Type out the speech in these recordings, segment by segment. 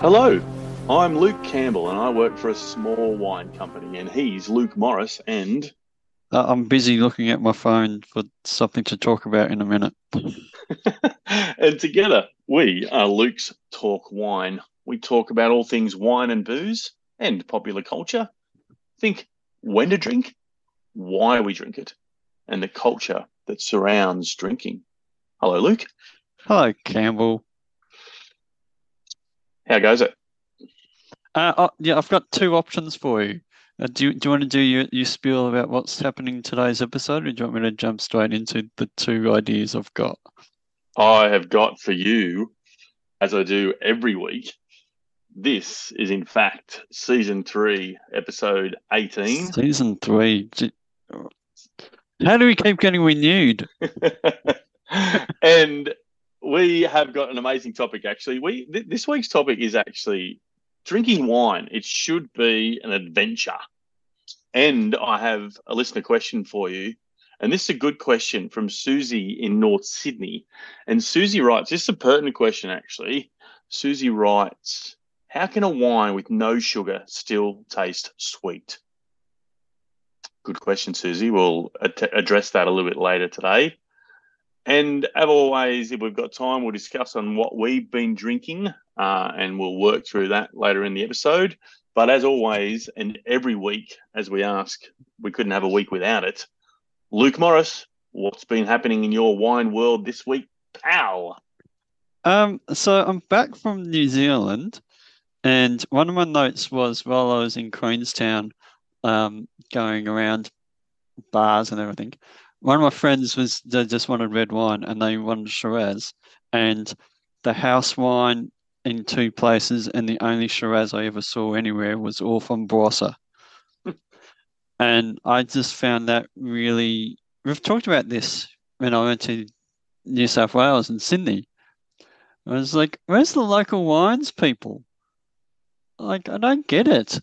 Hello, I'm Luke Campbell and I work for a small wine company, and he's Luke Morris. And Uh, I'm busy looking at my phone for something to talk about in a minute. and together we are Luke's Talk Wine. We talk about all things wine and booze and popular culture. Think when to drink, why we drink it, and the culture that surrounds drinking. Hello, Luke. Hello, Campbell. How goes it? Uh, uh, yeah, I've got two options for you. Uh, do you, do you want to do your, your spiel about what's happening in today's episode, or do you want me to jump straight into the two ideas I've got? I have got for you, as I do every week. This is, in fact, season three, episode 18. Season three. How do we keep getting renewed? and we have got an amazing topic, actually. We th- This week's topic is actually drinking wine. It should be an adventure. And I have a listener question for you. And this is a good question from Susie in North Sydney. And Susie writes, this is a pertinent question, actually. Susie writes, How can a wine with no sugar still taste sweet? Good question, Susie. We'll at- address that a little bit later today. And as always, if we've got time, we'll discuss on what we've been drinking uh, and we'll work through that later in the episode. But as always, and every week, as we ask, we couldn't have a week without it. Luke Morris, what's been happening in your wine world this week, pal? Um, so I'm back from New Zealand, and one of my notes was while I was in Queenstown, um, going around bars and everything. One of my friends was they just wanted red wine, and they wanted Shiraz, and the house wine in two places, and the only Shiraz I ever saw anywhere was all from Barossa. and I just found that really. We've talked about this when I went to New South Wales and Sydney. I was like, where's the local wines people? Like, I don't get it.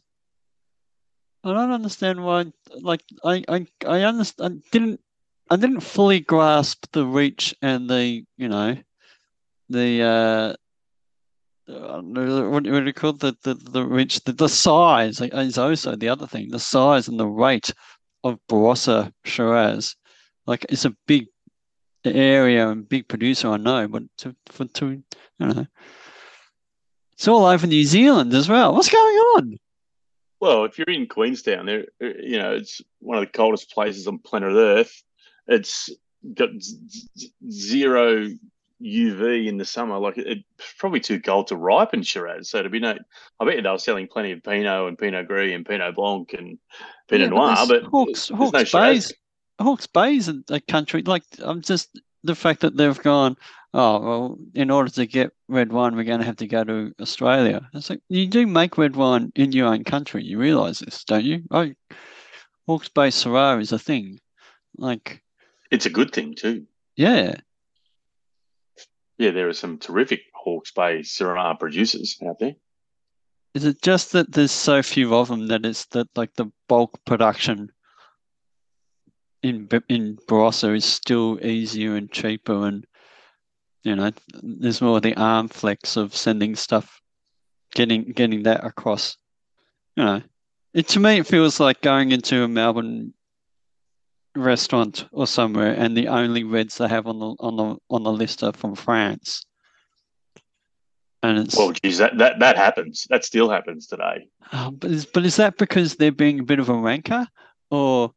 I don't understand why. Like, I, I, I understand. I didn't, I didn't fully grasp the reach and the, you know, the, uh, know, what, what do you call? The, the, the reach, the, the size is also the other thing. The size and the rate of Barossa Shiraz. Like, it's a big area and big producer, I know, but to, for to you know, it's all over New Zealand as well. What's going on? Well, if you're in Queenstown, there, you know, it's one of the coldest places on planet Earth. It's got z- zero UV in the summer. Like it, it's probably too cold to ripen Shiraz. So to be no, I bet you they were selling plenty of Pinot and Pinot Gris and Pinot Blanc and Pinot Yeah, Noir, but Hawke's, there's Hawke's no. Bay's a, a country like I'm just the fact that they've gone. Oh well, in order to get red wine, we're going to have to go to Australia. It's like you do make red wine in your own country. You realise this, don't you? Oh, Hawke's Bay Syrah is a thing. Like, It's a good thing too. yeah, Yeah, there are some terrific Hawke's Bay Syrah producers out there. Is it just that there's so few of them that it's that like the bulk production in in Barossa is still easier and cheaper and you know there's more the arm flex of sending stuff getting getting that across you know it to me it feels like going into a Melbourne restaurant or somewhere and the only reds they have on the on the on the list are from France and it's Well, geez, that, that, that happens. That still happens today. Oh, but is but is that because they're being a bit of a ranker, or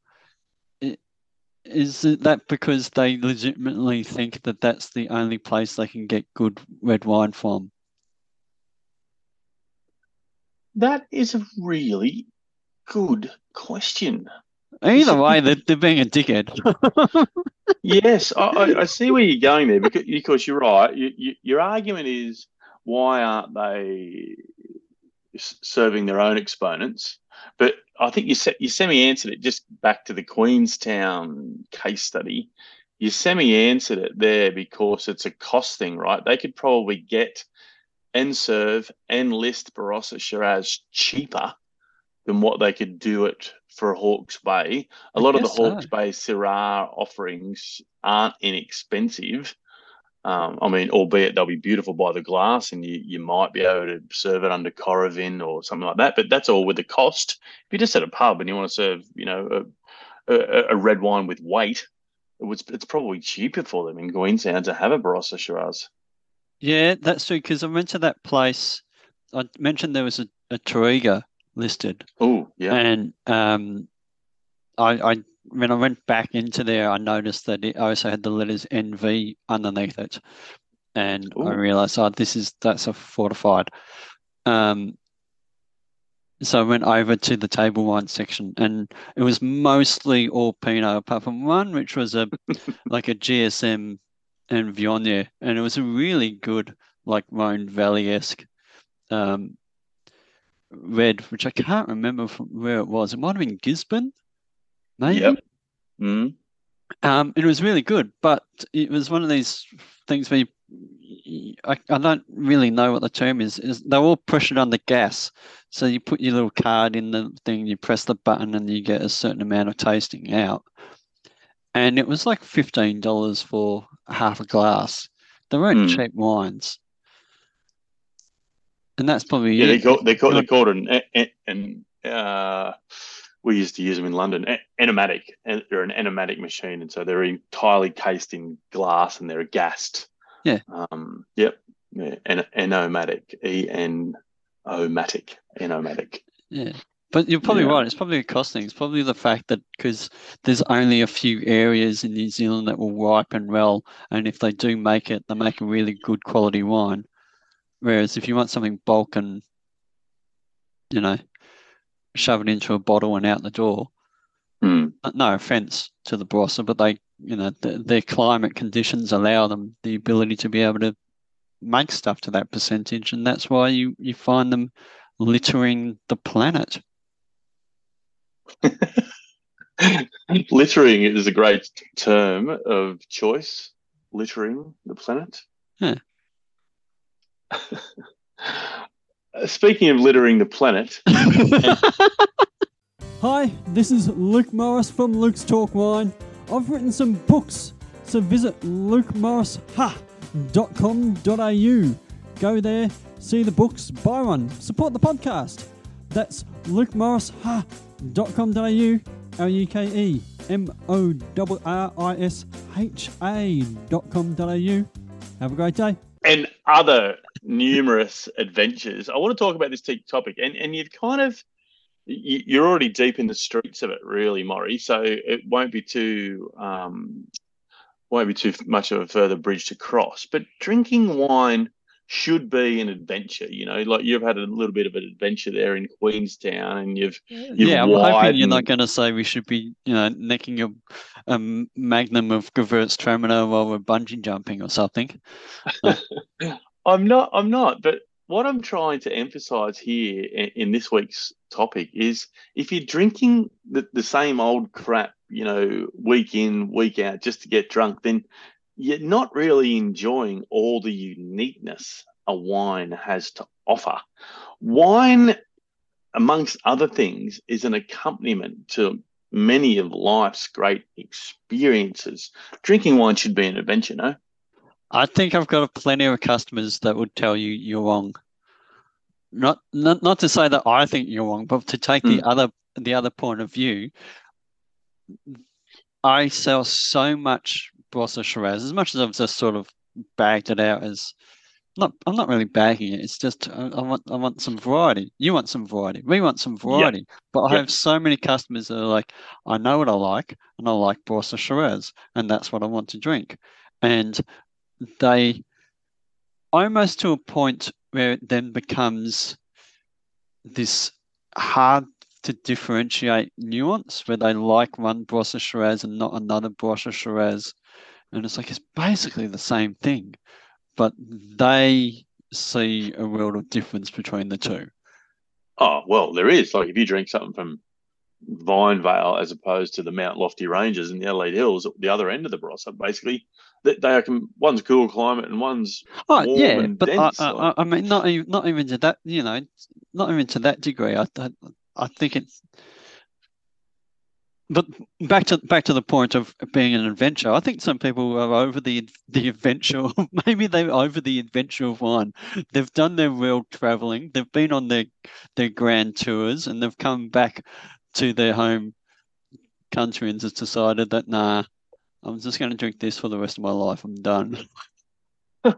is it that because they legitimately think that that's the only place they can get good red wine from? That is a really good question. Either way, they're, they're being a dickhead. Yes, I, I, see where you're going there because, because you're right. You, you, your argument is why aren't they serving their own exponents? But I think you se- you semi-answered it just back to the Queenstown case study. You semi-answered it there because it's a cost thing, right? They could probably get and serve and list Barossa Shiraz cheaper than what they could do it for Hawke's Bay. A lot of the guess so. Hawke's Bay Syrah offerings aren't inexpensive, Um, I mean, albeit they'll be beautiful by the glass, and you, you might be able to serve it under Coravin or something like that. But that's all with the cost. If you're just at a pub and you want to serve, you know, a, a, a red wine with weight, it was, it's probably cheaper for them in Queenstown to have a Barossa Shiraz. Yeah, that's true. Because I went to that place. I mentioned there was a, a Touriga listed. Oh, yeah. And um, I, I when I went back into there, I noticed that it also had the letters NV underneath it, and Ooh. I realized, oh, this is that's a fortified. Um, so I went over to the table wine section, and it was mostly all Pinot, apart from one, which was a like a GSM and Viognier, and it was a really good, like Rhone Valley esque um, red, which I can't remember from where it was. It might have been Gisborne maybe. Yep. Mm. Um, it was really good, but it was one of these things where you, I, I don't really know what the term is. Is they're all pressured the gas, so you put your little card in the thing, you press the button, and you get a certain amount of tasting out. And it was like fifteen dollars for half a glass. They weren't mm. cheap wines, and that's probably yeah. It. They call they call they called an an uh, we used to use them in London, enomatic. They're an enomatic machine, and so they're entirely cased in glass and they're a gassed. Yeah. Um. Yep. Yeah. En- enomatic. E N O matic. Enomatic. Yeah. But you're probably yeah. right. It's probably a cost thing. It's probably the fact that because there's only a few areas in New Zealand that will ripen well, and if they do make it, they make a really good quality wine. Whereas if you want something bulk and, you know, shove it into a bottle and out the door. Mm. No offense to the Barossa, but they, you know, the, their climate conditions allow them the ability to be able to make stuff to that percentage, and that's why you you find them littering the planet. littering is a great term of choice. Littering the planet. Yeah. Speaking of littering the planet. Hi, this is Luke Morris from Luke's Talk Wine. I've written some books, so visit lukemorrisha.com.au. Go there, see the books, buy one, support the podcast. That's lukemorrisha.com.au, L U K E M O R R I S H A.com.au. Have a great day. And other numerous adventures. I want to talk about this topic, and and you've kind of you're already deep in the streets of it, really, Maury. So it won't be too um, won't be too much of a further bridge to cross. But drinking wine should be an adventure. You know, like you've had a little bit of an adventure there in Queenstown, and you've, you've yeah. I'm hoping you're not going to say we should be, you know, necking a, a magnum of Gewürztraminer while we're bungee jumping or something. I'm not. I'm not. But what I'm trying to emphasize here in, in this week's topic is if you're drinking the, the same old crap, you know, week in, week out, just to get drunk, then you're not really enjoying all the uniqueness a wine has to offer. Wine, amongst other things, is an accompaniment to many of life's great experiences. Drinking wine should be an adventure, no? I think I've got plenty of customers that would tell you you're wrong. Not not not to say that I think you're wrong, but to take mm. the hmm. other the other point of view. I sell so much Barossa Shiraz, as much as I've just sort of bagged it out as not I'm not really bagging it. It's just I, I, want I want some variety. You want some variety. We want some variety. Yep. But I yep. have so many customers that are like, I know what I like, and I like Barossa Shiraz, and that's what I want to drink. And they almost to a point where it then becomes this hard to differentiate nuance where they like one Barossa Shiraz and not another Barossa Shiraz and it's like it's basically the same thing, but they see a world of difference between the two. Oh well, there is. Like if you drink something from Vine Vale as opposed to the Mount Lofty Ranges and the Adelaide Hills the other end of the Barossa, basically they, they are one's cool climate and one's oh yeah, but dense, I, I, I, mean not even not even to that you know not even to that degree. I I, I think it's but back to back to the point of being an adventure. I think some people are over the the adventure. Maybe they're over the adventure of wine. They've done their world traveling. They've been on their their grand tours, and they've come back to their home country and just decided that nah, I'm just going to drink this for the rest of my life. I'm done.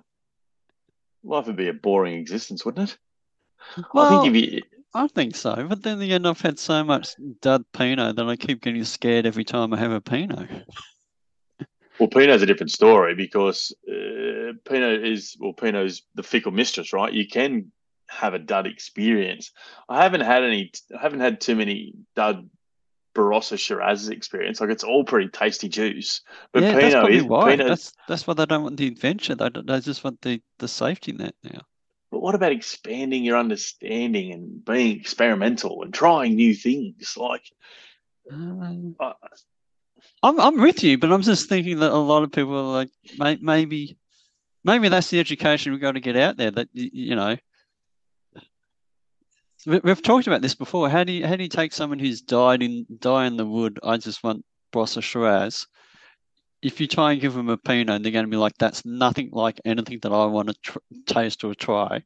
Life would be a boring existence, wouldn't it? Well, I think if you, I think so, but then again, I've had so much dud Pinot that I keep getting scared every time I have a Pinot. well, Pinot's a different story because uh, Pinot is well, Pinot's the fickle mistress, right? You can have a dud experience. I haven't had any. I haven't had too many dud Barossa Shiraz experience. Like it's all pretty tasty juice. But yeah, that's Pinot probably is why. Pinot. That's that's why they don't want the adventure. They they just want the the safety net now. But what about expanding your understanding and being experimental and trying new things? Like, Um, uh, I'm I'm with you, but I'm just thinking that a lot of people are like, may, maybe, maybe that's the education we've got to get out there. That you know, we've talked about this before. How do you how do you take someone who's died in die in the wood? I just want Barossa Shiraz. If you try and give them a Pinot, they're going to be like, that's nothing like anything that I want to tr- taste or try.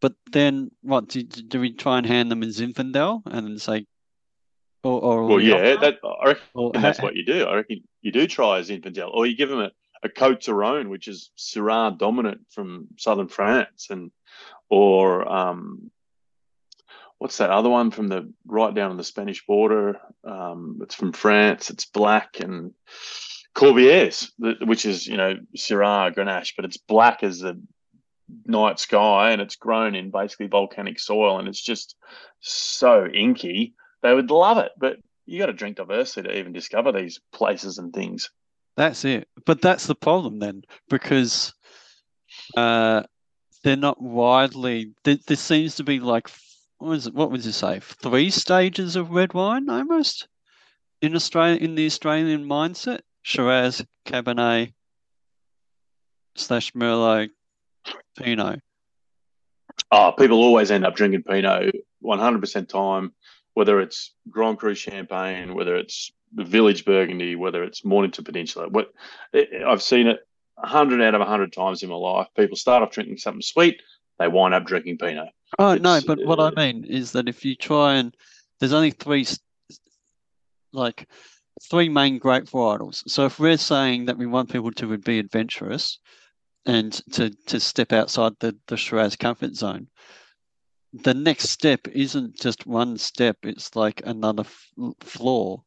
But then, what do, do we try and hand them a Zinfandel and then say, or, or well, yeah, that I reckon or that's ha- what you do. I reckon you do try a Zinfandel, or you give them a, a Cote Rhone, which is Syrah dominant from southern France, and or um, what's that other one from the right down on the Spanish border? Um, it's from France. It's black and Corbières, which is you know Syrah Grenache, but it's black as the night sky, and it's grown in basically volcanic soil, and it's just so inky. They would love it, but you got to drink diversity to even discover these places and things. That's it. But that's the problem then, because uh, they're not widely. There, there seems to be like, was? What would you say? Three stages of red wine almost in Australia in the Australian mindset: Shiraz, Cabernet, slash Merlot, Pinot. Oh, people always end up drinking Pinot 100% time, whether it's Grand Cru Champagne, whether it's Village Burgundy, whether it's Mornington Peninsula. What I've seen it 100 out of 100 times in my life. People start off drinking something sweet, they wind up drinking Pinot. Oh no, It's, but what I uh, mean is that if you try and there's only three, like three main grape varietals. So if we're saying that we want people to be adventurous and to to step outside the the Shiraz comfort zone, the next step isn't just one step; it's like another f- floor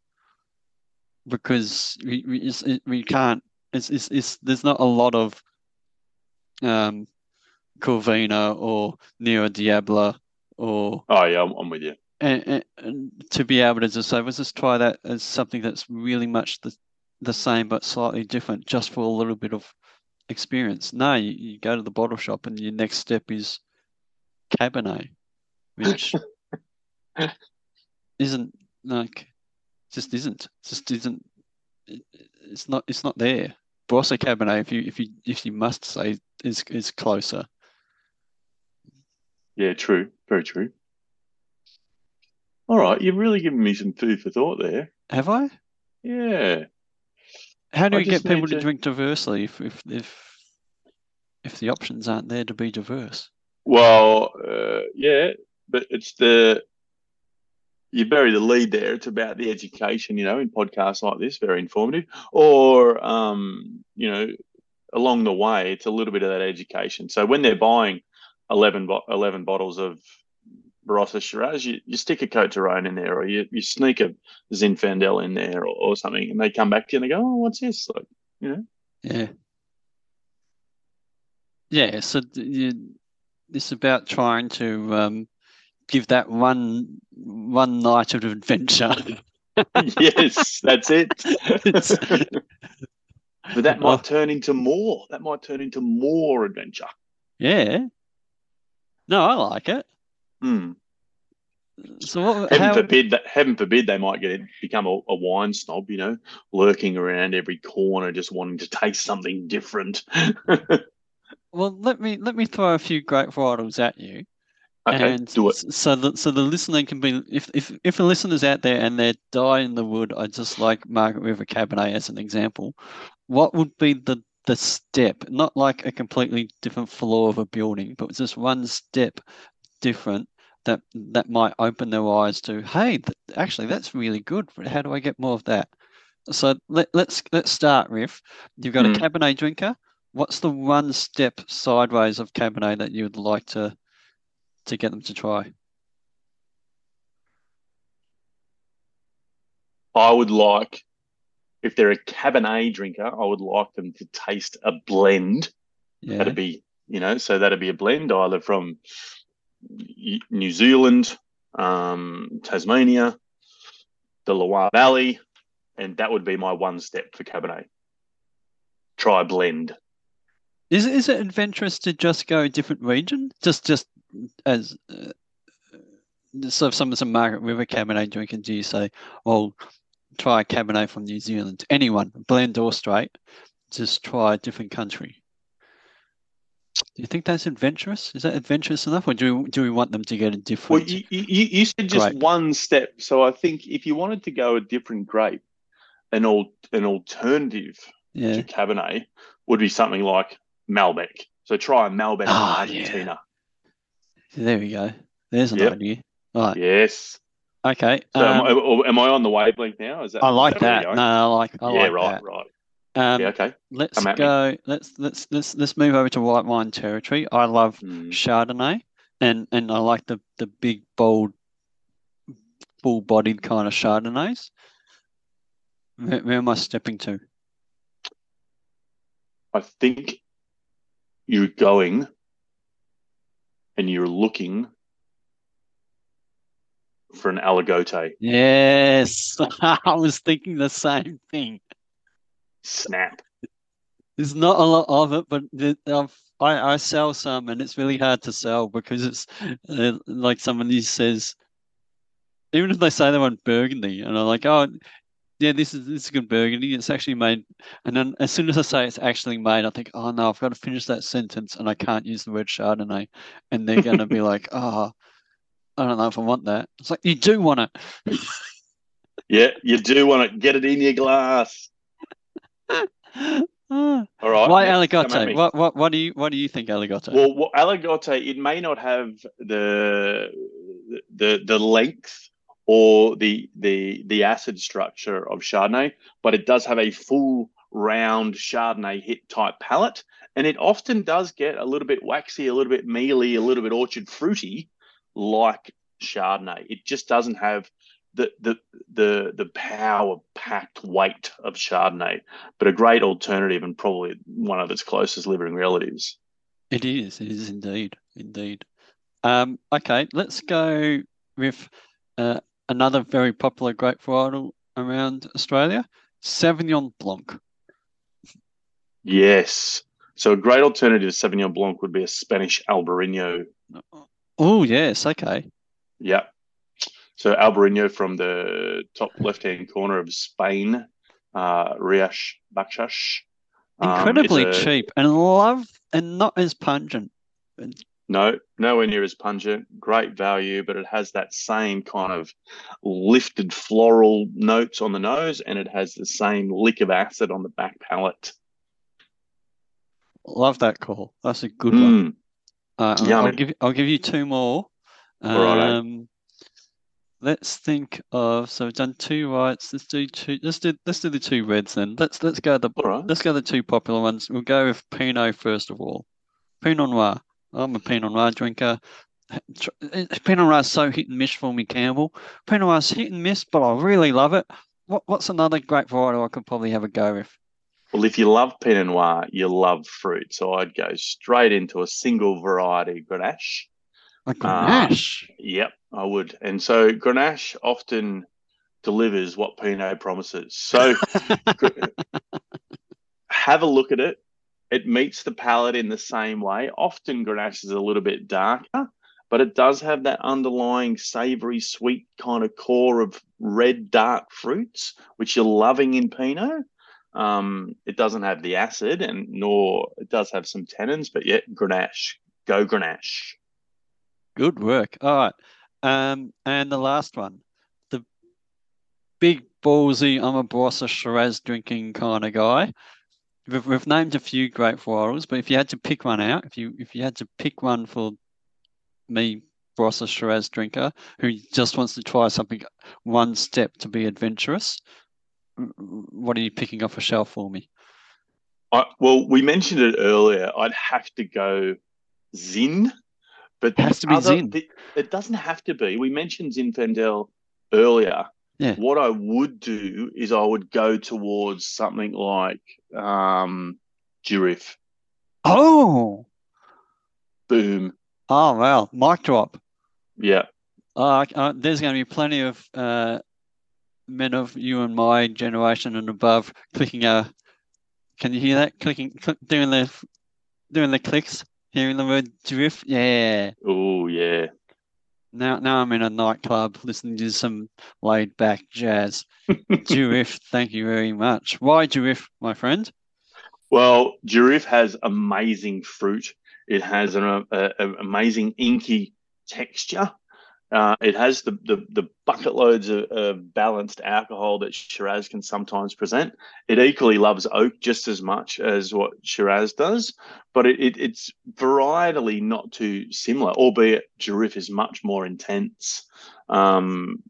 because we we, it, we can't. It's, it's it's there's not a lot of um Corvina or Nero d'Avola or Oh, yeah, I'm, I'm with you. and, and, and to be able to just say, let's just try that as something that's really much the the same but slightly different, just for a little bit of experience. No, you, you go to the bottle shop and your next step is Cabernet, which isn't like just isn't just isn't it's not it's not there. Barossa Cabernet, if you if you if you must say, is is closer. Yeah, true. Very true. All right, you've really given me some food for thought there. Have I? Yeah. How do I we get people to to- drink diversely if if if if the options aren't there to be diverse? Well, uh, yeah, but it's the you bury the lead there. It's about the education, you know, in podcasts like this, very informative. Or, um, you know, along the way, it's a little bit of that education. So when they're buying 11, bo- 11 bottles of Barossa Shiraz, you, you stick a Cote Rhone in there, or you, you sneak a Zinfandel in there, or, or something, and they come back to you and they go, "Oh, what's this?" Like, you know, Yeah. Yeah, so you, it's about trying to um, give that one one night of adventure. yes, that's it. But that might turn into more. That might turn into more adventure. Yeah. No, I like it. Hmm. So what? Heaven How? forbid that. Heaven forbid they might get it, become a, a wine snob. You know, lurking around every corner, just wanting to taste something different. Well, let me let me throw a few great varietals at you, Okay, and do it. so the so the listener can be if if if a listener's out there and they're die in the wood, I just like Margaret River Cabernet as an example. What would be the the step, not like a completely different floor of a building, but just one step different that that might open their eyes to, hey, th- actually that's really good. How do I get more of that? So let, let's let's start with you've got Mm. a Cabernet drinker. What's the one step sideways of Cabernet that you would like to to get them to try? I would like, if they're a Cabernet drinker, I would like them to taste a blend. Yeah. That'd be, you know, so that'd be a blend either from New Zealand, um, Tasmania, the Loire Valley, and that would be my one step for Cabernet. Try blend. Is it is it adventurous to just go a different region? Just just as uh, so if someone's a Margaret River Cabernet drinker, do you say, "Oh, try a Cabernet from New Zealand"? Anyone, blend or straight, just try a different country. Do you think that's adventurous? Is that adventurous enough, or do we, do we want them to get a Well, different? you, you, you said just Grape. one step. So I think if you wanted to go a different grape, an, al- an alternative yeah, to Cabernet would be something like Malbec. So try a Malbec Ah, from yeah. Argentina. there we go. There's an Yep. idea. Right. Yes. Okay. So am, I, um, am I on the wavelength now? Is that I like that. going? No, I like. I yeah, like right, that. right. Um, yeah, okay. Let's at me. go. Let's let's let's let's move over to white wine territory. I love Mm. Chardonnay, and and I like the the big, bold, full-bodied kind of Chardonnays. Where, where am I stepping to? I think you're going and you're looking for an Aligote. Yes, I was thinking the same thing. Snap. There's not a lot of it, but I've, I I sell some, and it's really hard to sell because it's uh, like somebody says, even if they say they want Burgundy, and I'm like, oh, yeah, this is this is good Burgundy. It's actually made, and then as soon as I say it's actually made, I think, oh no, I've got to finish that sentence, and I can't use the word Chardonnay, and they're gonna be like, oh, I don't know if I want that. It's like you do want it. Yeah, you do want to get it in your glass. Ah. All right. Why Aligote? What what what do you what do you think Aligote? Well, well, Aligote, it may not have the the the length or the the the acid structure of Chardonnay, but it does have a full round Chardonnay hit type palate, and it often does get a little bit waxy, a little bit mealy, a little bit orchard fruity, like Chardonnay. It just doesn't have the the the the power packed weight of Chardonnay, but a great alternative and probably one of its closest living relatives. It is, it is indeed, indeed. Um, okay, let's go with uh, another very popular grape varietal around Australia, Sauvignon Blanc. Yes. So a great alternative to Sauvignon Blanc would be a Spanish Albarino. Oh, yes, okay. Yeah. So Albarino from the top left-hand corner of Spain, uh, Rías Baixas. Um, Incredibly a- cheap and love and not as pungent. No, nowhere near as pungent. Great value, but it has that same kind of lifted floral notes on the nose, and it has the same lick of acid on the back palate. Love that call. That's a good one. Uh, I'll give I'll give you two more. Um, let's think of so we've done two whites. Let's do two. Let's do let's do the two reds then. Let's let's go the right. let's go the two popular ones. We'll go with Pinot first of all. Pinot Noir. I'm a Pinot Noir drinker. Eh, Pinot Noir is so hit and miss for me, Campbell. Pinot Noir is hit and miss, but I really love it. What what's another great variety I could probably have a go with? Well, if you love Pinot Noir, you love fruit. So I'd go straight into a single variety Grenache. A Ah. Grenache. Yep, I would. And so Grenache often delivers what Pinot promises. So have a look at it. It meets the palate in the same way. Often Grenache is a little bit darker, but it does have that underlying savory, sweet kind of core of red, dark fruits, which you're loving in Pinot. Um, it doesn't have the acid, and nor it does have some tannins, but yet Grenache. Go Grenache. Good work. All right. Um, and the last one, the big ballsy, I'm a Barossa Shiraz drinking kind of guy. We've, we've named a few great varietals, but if you had to pick one out, if you if you had to pick one for me, Barossa Shiraz drinker, who just wants to try something one step to be adventurous, what are you picking off a shelf for me? I, well, we mentioned it earlier. I'd have to go Zin, but It has to be other- Zin. the- it doesn't have to be. We mentioned Zinfandel earlier. Yeah. What I would do is I would go towards something like um. Oh, Boom. oh wow, mic drop. Yeah. Uh, uh, there's going to be plenty of uh, men of you and my generation and above clicking a. Can you hear that? Clicking, click, doing the, doing the clicks, hearing the word Durif. Yeah. Oh, yeah. Now, now I'm in a nightclub listening to some laid back jazz. Durif, thank you very much. Why Durif, my friend? Well, Durif has amazing fruit. It has an a, a- amazing inky texture. Uh, it has the, the, the bucket loads of, of balanced alcohol that Shiraz can sometimes present. It equally loves oak just as much as what Shiraz does, but it, it, it's varietally not too similar, albeit Durif is much more intense. Um,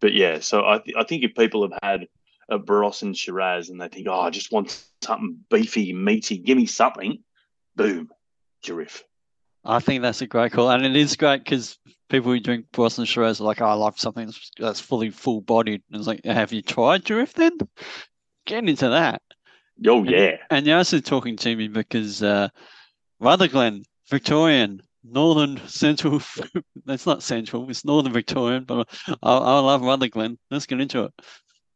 but yeah, so I, th- I think if people have had a Barossa and Shiraz and they think, oh, I just want something beefy, meaty, give me something, boom, Durif. I think that's a great call, and it is great because people who drink Barossa Shiraz are like, oh, I love something that's, that's fully full bodied. And it's like, have you tried Durif then? Get into that. Oh, yeah. And you're also talking to me because uh, Rutherglen, Victorian, Northern Central, that's not Central, it's Northern Victorian, but I, I love Rutherglen. Let's get into it.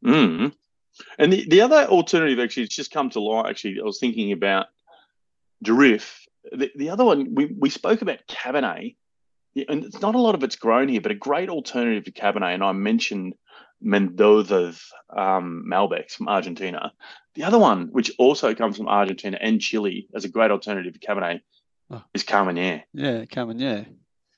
Mm. And the, the other alternative, actually, it's just come to light. Actually, I was thinking about Durif. The, the other one, we, we spoke about Cabernet, and it's not a lot of it's grown here, but a great alternative to Cabernet. And I mentioned Mendoza's um, Malbecs from Argentina. The other one, which also comes from Argentina and Chile as a great alternative to Cabernet, Oh. is Carmenere. Yeah, Cameron, yeah.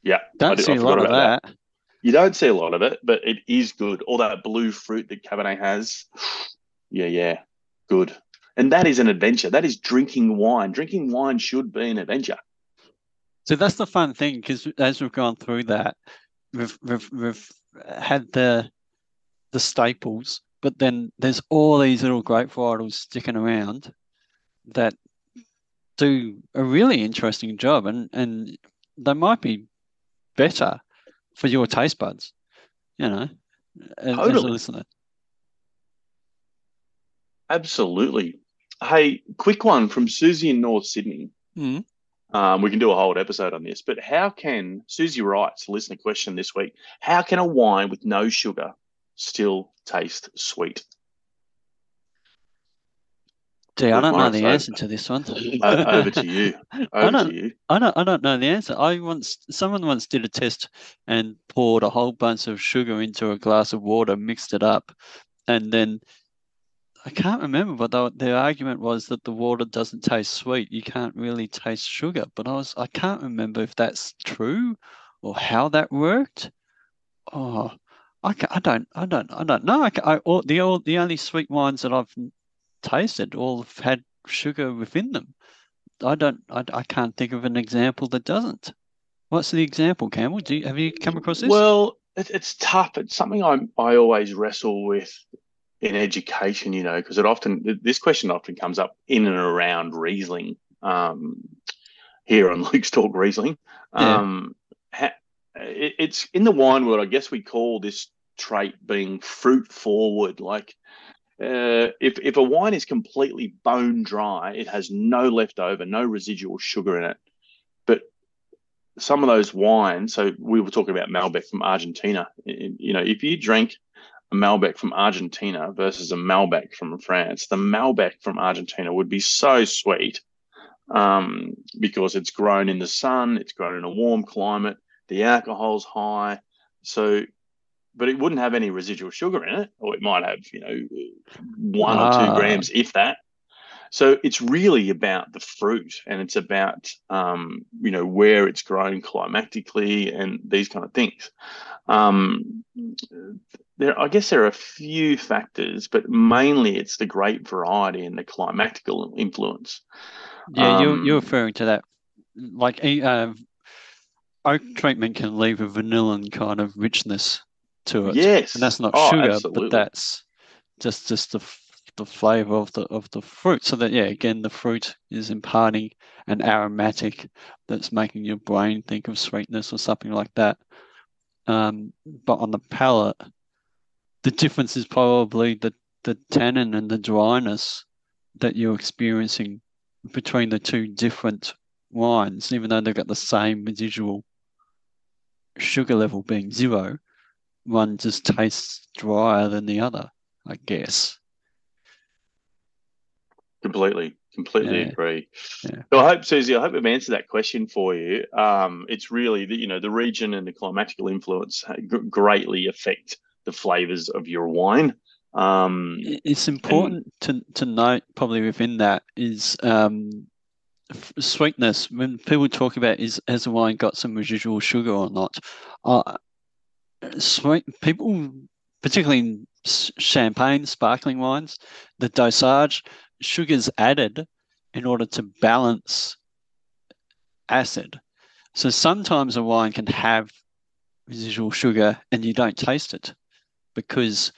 Yeah, Don't did- see I a lot of about that. You don't see a lot of it, but it is good. All that blue fruit that Cabernet has. Yeah, yeah. Good. And that is an adventure. That is drinking wine. Drinking wine should be an adventure. So that's the fun thing because as we've gone through that, we've we've we've had the the staples, but then there's all these little grape varietals sticking around that do a really interesting job, and and they might be better for your taste buds, you know, as, as a Totally. listener. Absolutely. Hey, quick one from Susie in North Sydney. Mm. Um, we can do a whole episode on this, but how can Susie writes, listener question this week, how can a wine with no sugar still taste sweet? Gee, I don't know the answer to this one. O- over to you. I Over don't- to you. I don't I don't know the answer. I once someone once did a test and poured a whole bunch of sugar into a glass of water, mixed it up, and then I can't remember, but the, their argument was that the water doesn't taste sweet. You can't really taste sugar. But I was I can't remember if that's true or how that worked. Oh, I, ca- I don't I don't I don't know. I, ca- I all, the all, the only sweet wines that I've tasted all have had sugar within them. I don't. I, I can't think of an example that doesn't. What's the example, Campbell? Do you have you come across this? Well, it, it's tough. It's something I I always wrestle with in education, you know, because it often this question often comes up in and around Riesling. Um, here on Luke's Talk Riesling, Yeah. um, ha, it, it's in the wine world. I guess we call this trait being fruit forward. Like, uh, if if a wine is completely bone dry, it has no leftover, no residual sugar in it, but some of those wines. So we were talking about Malbec from Argentina. You know, if you drink a Malbec from Argentina versus a Malbec from France, the Malbec from Argentina would be so sweet um, because it's grown in the sun, it's grown in a warm climate, the alcohol's high, so. But it wouldn't have any residual sugar in it, or it might have, you know, one or Ah. two grams, if that. So it's really about the fruit, and it's about um, you know where it's grown climatically and these kind of things. Um, there, I guess there are a few factors, but mainly it's the great variety and the climatical influence. Yeah, you're, you're Um, referring to that. Like uh, oak treatment can leave a vanillin kind of richness to it. Yes, and that's not Oh, sugar, absolutely. but that's just just the the flavor of the of the fruit. So that yeah, again, the fruit is imparting an aromatic that's making your brain think of sweetness or something like that. Um, but on the palate, the difference is probably the the tannin and the dryness that you're experiencing between the two different wines, even though they've got the same residual sugar level being zero, one just tastes drier than the other, I guess. Completely, completely Yeah. agree. Yeah. So I hope, Susie, I hope I've answered that question for you. Um, it's really the you know the region and the climatical influence greatly affect the flavors of your wine. Um, It's important to, to note, probably within that, is um, sweetness. When people talk about is has the wine got some residual sugar or not, uh, sweet people, particularly in champagne, sparkling wines, the dosage, sugar's added in order to balance acid. So sometimes a wine can have residual sugar and you don't taste it because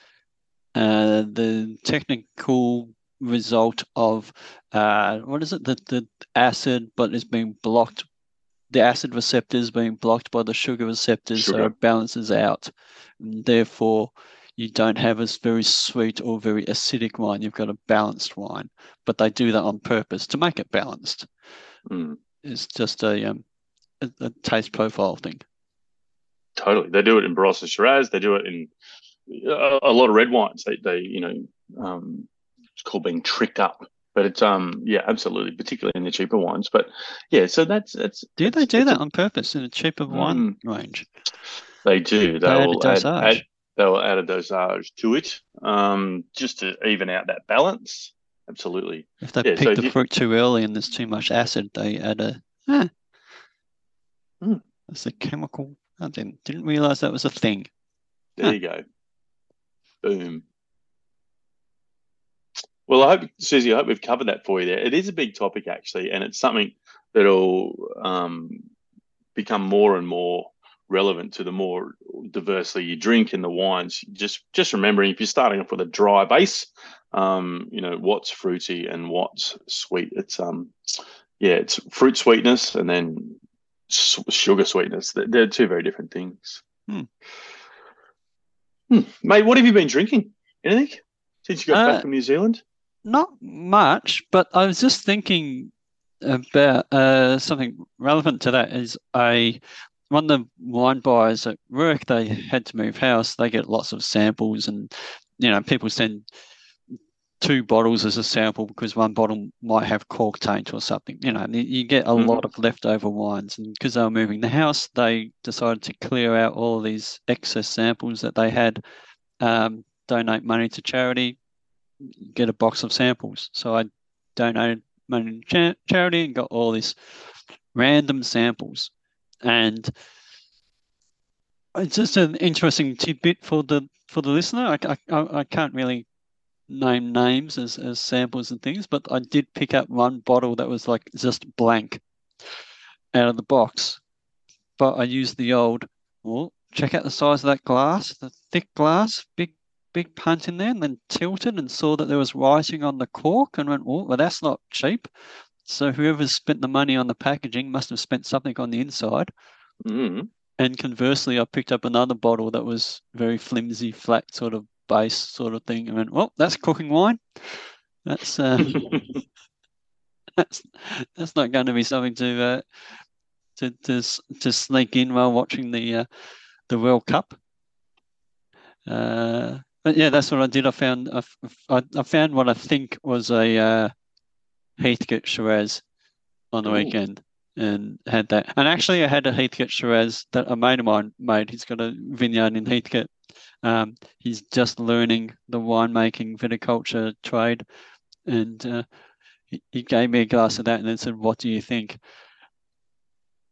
uh, the technical result of uh, what is it? The, the acid, but it's being blocked. The acid receptors being blocked by the sugar receptors, so it balances out. And therefore, you don't have a very sweet or very acidic wine. You've got a balanced wine, but they do that on purpose to make it balanced. mm, It's just a um, a, a taste profile thing. totally, they do it in Barossa Shiraz. They do it in a, a lot of red wines. They, they you know, um, it's called being tricked up. But it's um, yeah, absolutely, particularly in the cheaper wines. But yeah, so that's that's Do they do that's that on purpose in a cheaper wine range? They do. They They will add, add they will add a dosage to it, um, just to even out that balance. Absolutely. If they Yeah, pick so the you- fruit too early and there's too much acid, they add a. Hmm. That's a chemical. I didn't didn't realize that was a thing. There Huh. you go. Boom. Well, I hope, Susie, I hope we've covered that for you there. It is a big topic, actually, and it's something that'll um, become more and more relevant to the more diversely you drink in the wines. Just just remembering if you're starting off with a dry base, um, you know, what's fruity and what's sweet. It's um yeah, it's fruit sweetness and then sugar sweetness. They're, they're two very different things. Hmm. Hmm. Mate, what have you been drinking? Anything since you got Uh, back from New Zealand? Not much, but I was just thinking about uh, something relevant to that. Is a one of the wine buyers at work, they had to move house. They get lots of samples, and you know, people send two bottles as a sample because one bottle might have cork taint or something. You know, you- get a Mhm. lot of leftover wines, and because they were moving the house, they decided to clear out all of these excess samples that they had, um, donate money to charity, get a box of samples. So I donated money to cha- charity and got all these random samples. And it's just an interesting tidbit for the for the listener. I, I, I can't really name names as, as samples and things, but I did pick up one bottle that was like just blank out of the box. But I used the old, well, check out the size of that glass, the thick glass, big big punt in there, and then tilted and saw that there was writing on the cork and went, oh, well, that's not cheap. So whoever's spent the money on the packaging must have spent something on the inside. Mm. And conversely, I picked up another bottle that was very flimsy, flat sort of base sort of thing, and went, well, that's cooking wine. That's uh, that's that's not going to be something to uh, to to to sneak in while watching the uh, the World Cup. Uh, but yeah, that's what I did. I found I I found what I think was a uh, Heathcote Shiraz on the Ooh. weekend and had that. And actually, I had a Heathcote Shiraz that a mate of mine made. He's got a vineyard in Heathcote. Um, he's just learning the winemaking viticulture trade, and uh, he, he gave me a glass of that and then said, "What do you think?"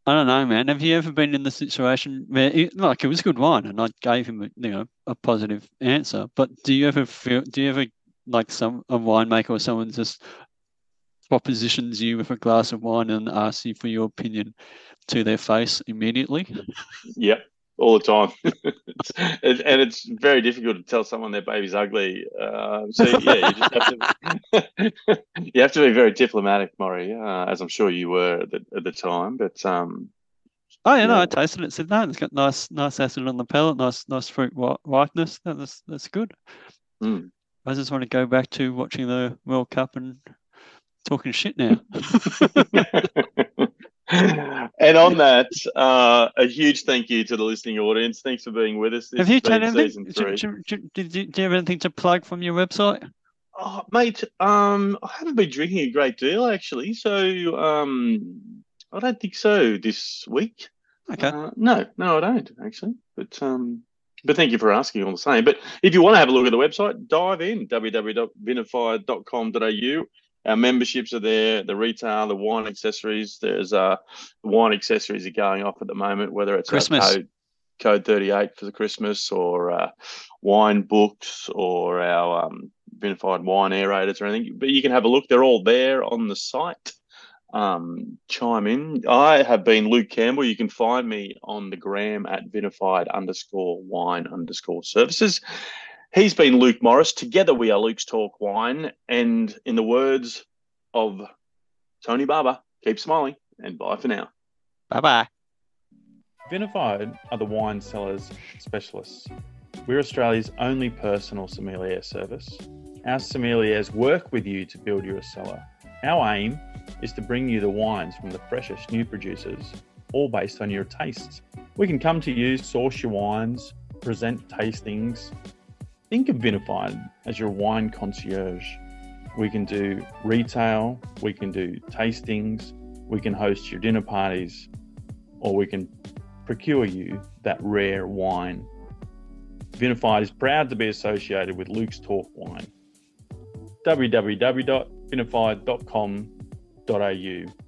I don't know, man. Have you ever been in the situation where, it, like, it was good wine, and I gave him, a, you know, a positive answer. But do you ever feel? Do you ever like some a winemaker or someone just propositions you with a glass of wine and asks you for your opinion to their face immediately? Yep, all the time. and, and it's very difficult to tell someone their baby's ugly. Uh, so yeah, you just have to you have to be very diplomatic, Maury, uh, as I'm sure you were at the, at the time. But um, Oh yeah, no, I tasted it. Said no, it's got nice, nice acid on the palate, nice, nice fruit ripeness. That's that's good. Mm. I just want to go back to watching the World Cup and talking shit now. and on that, uh, a huge thank you to the listening audience. Thanks for being with us. This have you done anything? Do, do, do, do, you have anything to plug from your website? Oh, mate, um, I haven't been drinking a great deal actually, so um, I don't think so this week. Okay. Uh, no, no, I don't actually. But um, but thank you for asking all the same. But if you want to have a look at the website, dive in www.vinified.com.au. Our memberships are there, the retail, the wine accessories. There's uh, wine accessories are going off at the moment, whether it's our Christmas. code, code 38 for the Christmas or uh, wine books or our um, vinified wine aerators or anything. But you can have a look. They're all there on the site. Um, chime in. I have been Luke Campbell. You can find me on the gram at vinified underscore wine underscore services. He's been Luke Morris. Together we are Luke's Talk Wine. And in the words of Tony Barber, keep smiling and bye for now. Bye bye. Vinified are the wine cellars specialists. We're Australia's only personal sommelier service. Our sommeliers work with you to build your cellar. Our aim is to bring you the wines from the freshest new producers, all based on your tastes. We can come to you, source your wines, present tastings. Think of Vinified as your wine concierge. We can do retail, we can do tastings, we can host your dinner parties, or we can procure you that rare wine. Vinified is proud to be associated with Luke's Talk Wine. www.vinified.com.au